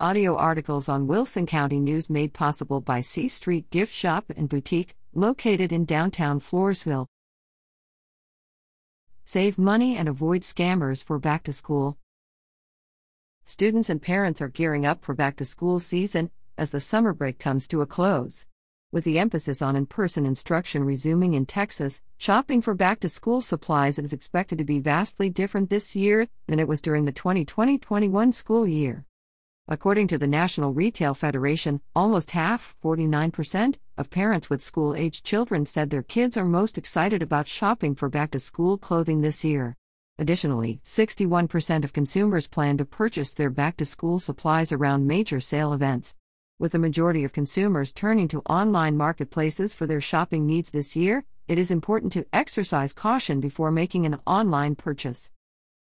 Audio articles on Wilson County News made possible by C Street Gift Shop and Boutique, located in downtown Floresville. Save money and avoid scammers for back to school. Students and parents are gearing up for back to school season as the summer break comes to a close. With the emphasis on in person instruction resuming in Texas, shopping for back to school supplies is expected to be vastly different this year than it was during the 2020 21 school year. According to the National Retail Federation, almost half, 49%, of parents with school aged children said their kids are most excited about shopping for back to school clothing this year. Additionally, 61% of consumers plan to purchase their back to school supplies around major sale events. With the majority of consumers turning to online marketplaces for their shopping needs this year, it is important to exercise caution before making an online purchase.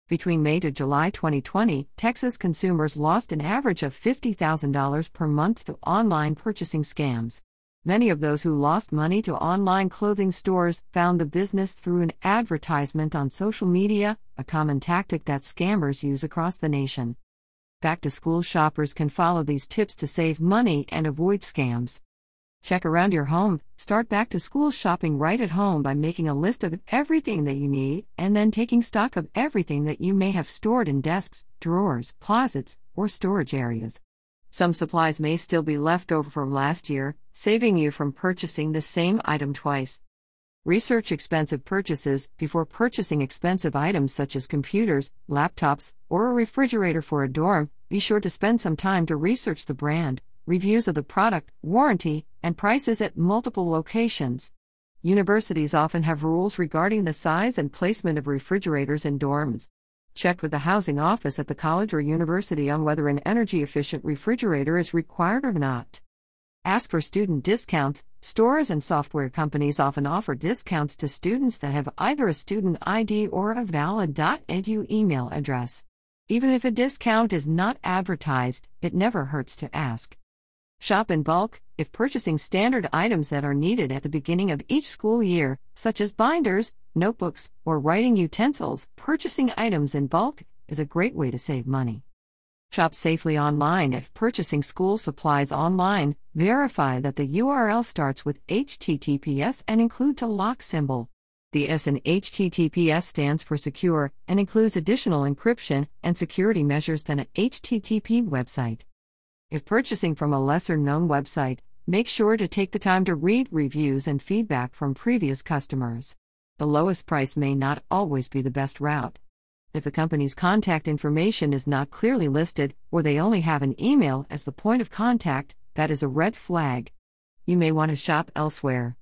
Between May to July 2020, Texas consumers lost an average of $50,000 per month to online purchasing scams. Many of those who lost money to online clothing stores found the business through an advertisement on social media, a common tactic that scammers use across the nation. Back to school shoppers can follow these tips to save money and avoid scams. Check around your home, start back to school shopping right at home by making a list of everything that you need and then taking stock of everything that you may have stored in desks, drawers, closets, or storage areas. Some supplies may still be left over from last year, saving you from purchasing the same item twice. Research expensive purchases before purchasing expensive items such as computers, laptops, or a refrigerator for a dorm. Be sure to spend some time to research the brand, reviews of the product, warranty, and prices at multiple locations. Universities often have rules regarding the size and placement of refrigerators in dorms. Check with the housing office at the college or university on whether an energy efficient refrigerator is required or not. Ask for student discounts. Stores and software companies often offer discounts to students that have either a student ID or a valid .edu email address. Even if a discount is not advertised, it never hurts to ask. Shop in bulk if purchasing standard items that are needed at the beginning of each school year, such as binders, notebooks, or writing utensils. Purchasing items in bulk is a great way to save money. Shop safely online if purchasing school supplies online. Verify that the URL starts with HTTPS and includes a lock symbol. The S in HTTPS stands for secure and includes additional encryption and security measures than a HTTP website. If purchasing from a lesser known website, make sure to take the time to read reviews and feedback from previous customers. The lowest price may not always be the best route. If the company's contact information is not clearly listed, or they only have an email as the point of contact, that is a red flag. You may want to shop elsewhere.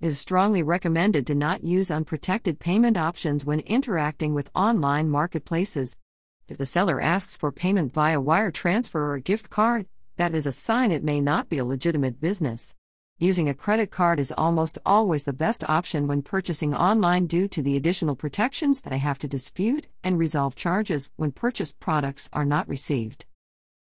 It is strongly recommended to not use unprotected payment options when interacting with online marketplaces. If the seller asks for payment via wire transfer or gift card, that is a sign it may not be a legitimate business. Using a credit card is almost always the best option when purchasing online due to the additional protections that I have to dispute and resolve charges when purchased products are not received.